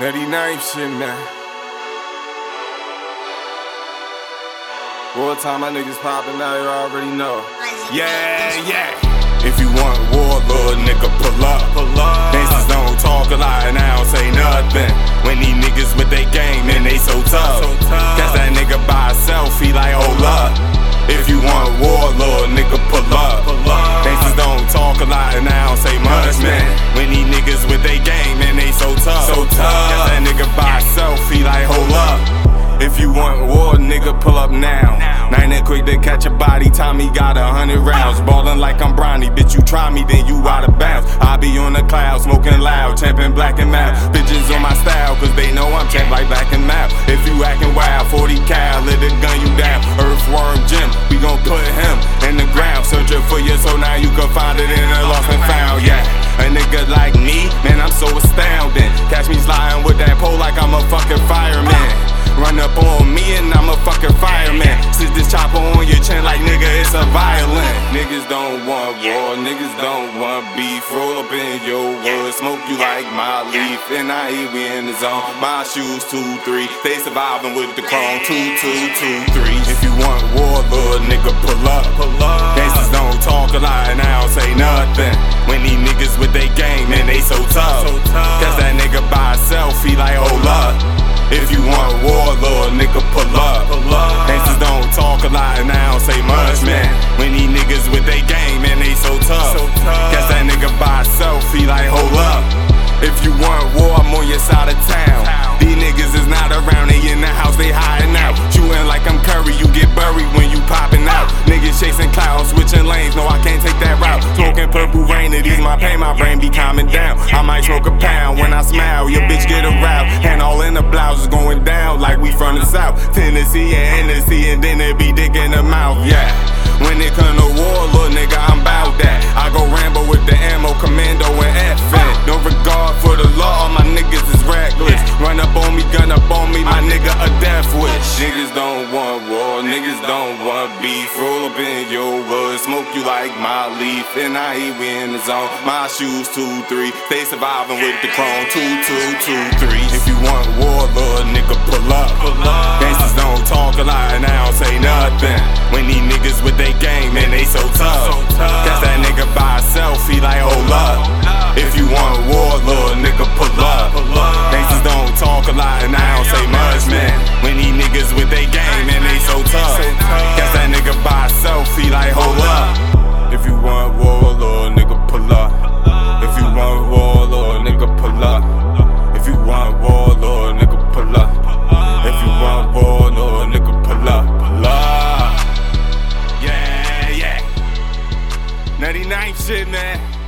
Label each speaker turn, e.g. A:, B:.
A: Dirty knife shit, man. War time, my niggas poppin' now, you already know. Yeah, yeah. If you want war, little nigga, pull up. Pull up. Don't say much, man. When these niggas with they game, man, they so tough. So tough. Catch that nigga by himself, he like, hold up. If you want war, nigga, pull up now. Nine and quick to catch a body, Tommy got a hundred rounds. Ah. Ballin' like I'm Bronny, bitch, you try me, then you out of bounds. I be on the cloud, smoking loud, champin' black and mouth. Ah. Bitches on my style, cause they know I'm nigga, it's a violin. Niggas don't want war, niggas don't want beef. Roll up in your wood, smoke you like my leaf. And I eat we in the zone. My shoes two three, they surviving with the chrome two two two three. If you want war, little nigga, pull up. Pull up. Gangsters don't talk a lot and I don't say nothing. When these niggas with they gang, man, they so tough. Cause that nigga by himself, he like hold up. If you want war, little my pain, my brain be calming down. I might smoke a pound when I smile, your bitch get aroused. And all in the blouse is going down like we from the south. Tennessee and Hennessy, and then it be dick in the mouth, yeah. When it come to war, little nigga, I'm bout that. I go Rambo with the ammo, commando, and FN. No regard for the law, all my niggas is reckless. Run up on me, gun up on me, my nigga a death wish. Niggas don't want niggas don't want beef. Roll up in your wood, smoke you like my leaf. And I eat we in the zone. My shoes two three, they surviving with the chrome two two two three. If you want war, little nigga, pull up. Gangsters don't talk a lot and I don't say nothing. When these niggas with they gang, man, they so tough. Catch that nigga by himself, he like hold up. If you want war, little nigga, pull up. Gangsters don't talk a lot and I don't say much. shit, man.